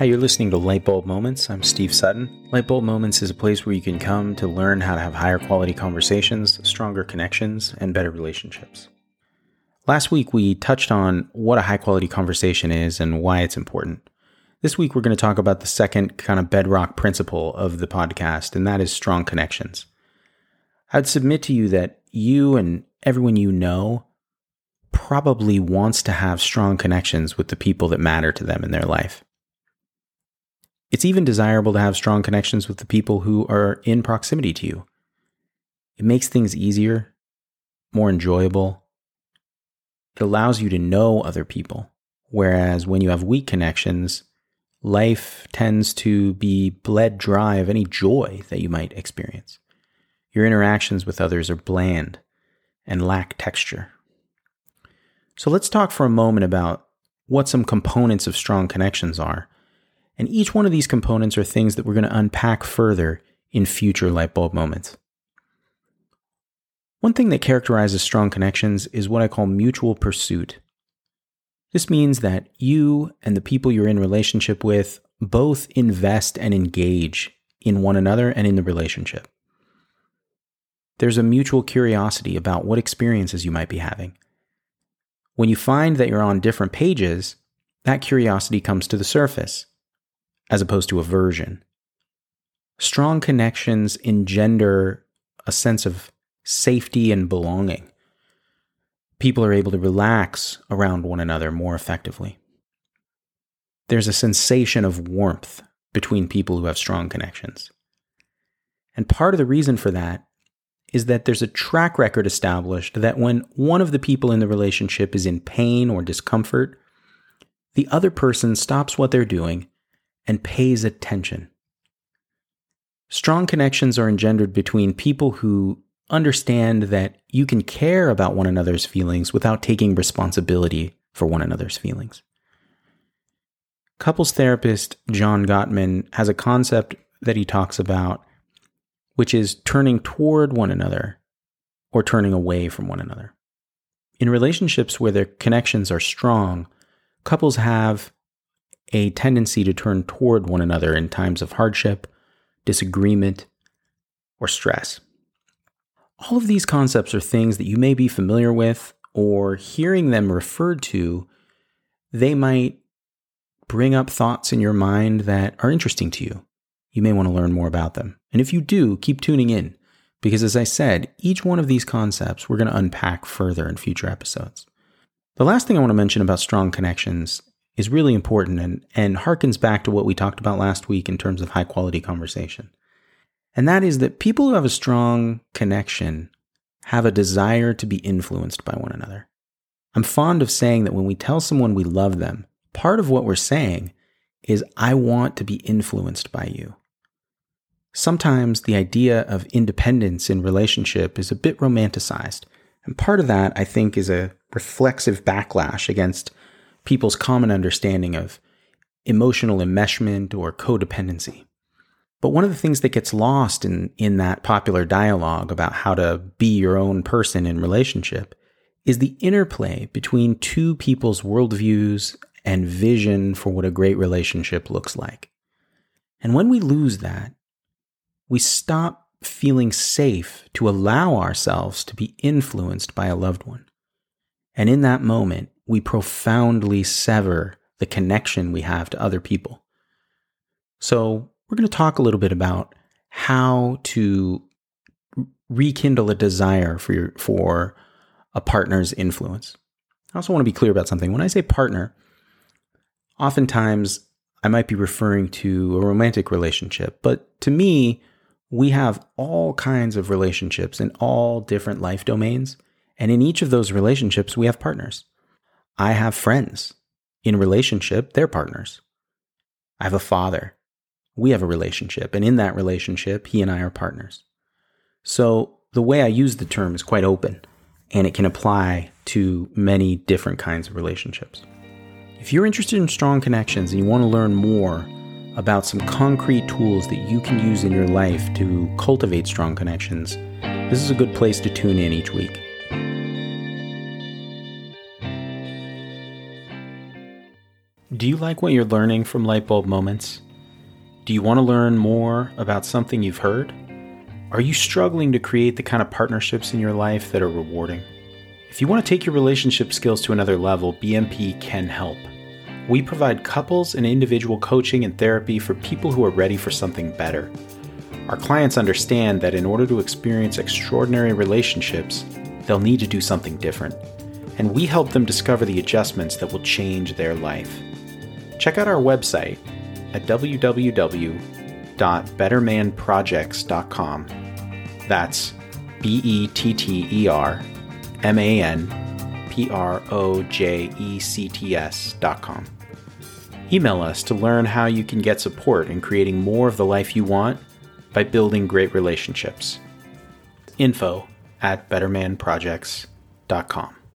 Hi, you're listening to Lightbulb Moments. I'm Steve Sutton. Lightbulb Moments is a place where you can come to learn how to have higher quality conversations, stronger connections, and better relationships. Last week, we touched on what a high quality conversation is and why it's important. This week, we're going to talk about the second kind of bedrock principle of the podcast, and that is strong connections. I'd submit to you that you and everyone you know probably wants to have strong connections with the people that matter to them in their life. It's even desirable to have strong connections with the people who are in proximity to you. It makes things easier, more enjoyable. It allows you to know other people. Whereas when you have weak connections, life tends to be bled dry of any joy that you might experience. Your interactions with others are bland and lack texture. So let's talk for a moment about what some components of strong connections are and each one of these components are things that we're going to unpack further in future light bulb moments. One thing that characterizes strong connections is what I call mutual pursuit. This means that you and the people you're in relationship with both invest and engage in one another and in the relationship. There's a mutual curiosity about what experiences you might be having. When you find that you're on different pages, that curiosity comes to the surface as opposed to aversion. Strong connections engender a sense of safety and belonging. People are able to relax around one another more effectively. There's a sensation of warmth between people who have strong connections. And part of the reason for that is that there's a track record established that when one of the people in the relationship is in pain or discomfort, the other person stops what they're doing and pays attention. Strong connections are engendered between people who understand that you can care about one another's feelings without taking responsibility for one another's feelings. Couples therapist John Gottman has a concept that he talks about, which is turning toward one another or turning away from one another. In relationships where their connections are strong, couples have a tendency to turn toward one another in times of hardship, disagreement, or stress. All of these concepts are things that you may be familiar with, or hearing them referred to, they might bring up thoughts in your mind that are interesting to you. You may want to learn more about them. And if you do, keep tuning in, because as I said, each one of these concepts we're going to unpack further in future episodes. The last thing I want to mention about strong connections is really important and, and harkens back to what we talked about last week in terms of high quality conversation. And that is that people who have a strong connection have a desire to be influenced by one another. I'm fond of saying that when we tell someone we love them, part of what we're saying is, I want to be influenced by you. Sometimes the idea of independence in relationship is a bit romanticized. And part of that, I think, is a reflexive backlash against people's common understanding of emotional enmeshment or codependency. But one of the things that gets lost in, in that popular dialogue about how to be your own person in relationship is the interplay between two people's worldviews and vision for what a great relationship looks like. And when we lose that, we stop feeling safe to allow ourselves to be influenced by a loved one. And in that moment, we profoundly sever the connection we have to other people. So, we're going to talk a little bit about how to rekindle a desire for your, for a partner's influence. I also want to be clear about something. When I say partner, oftentimes I might be referring to a romantic relationship, but to me, we have all kinds of relationships in all different life domains. And in each of those relationships, we have partners. I have friends in relationship, they're partners. I have a father. We have a relationship. And in that relationship, he and I are partners. So the way I use the term is quite open and it can apply to many different kinds of relationships. If you're interested in strong connections and you want to learn more about some concrete tools that you can use in your life to cultivate strong connections, this is a good place to tune in each week. Do you like what you're learning from Lightbulb Moments? Do you want to learn more about something you've heard? Are you struggling to create the kind of partnerships in your life that are rewarding? If you want to take your relationship skills to another level, BMP can help. We provide couples and individual coaching and therapy for people who are ready for something better. Our clients understand that in order to experience extraordinary relationships, they'll need to do something different. And we help them discover the adjustments that will change their life. Check out our website at www.bettermanprojects.com. That's B E T T E R M A N P R O J E C T S.com. Email us to learn how you can get support in creating more of the life you want by building great relationships. Info at bettermanprojects.com.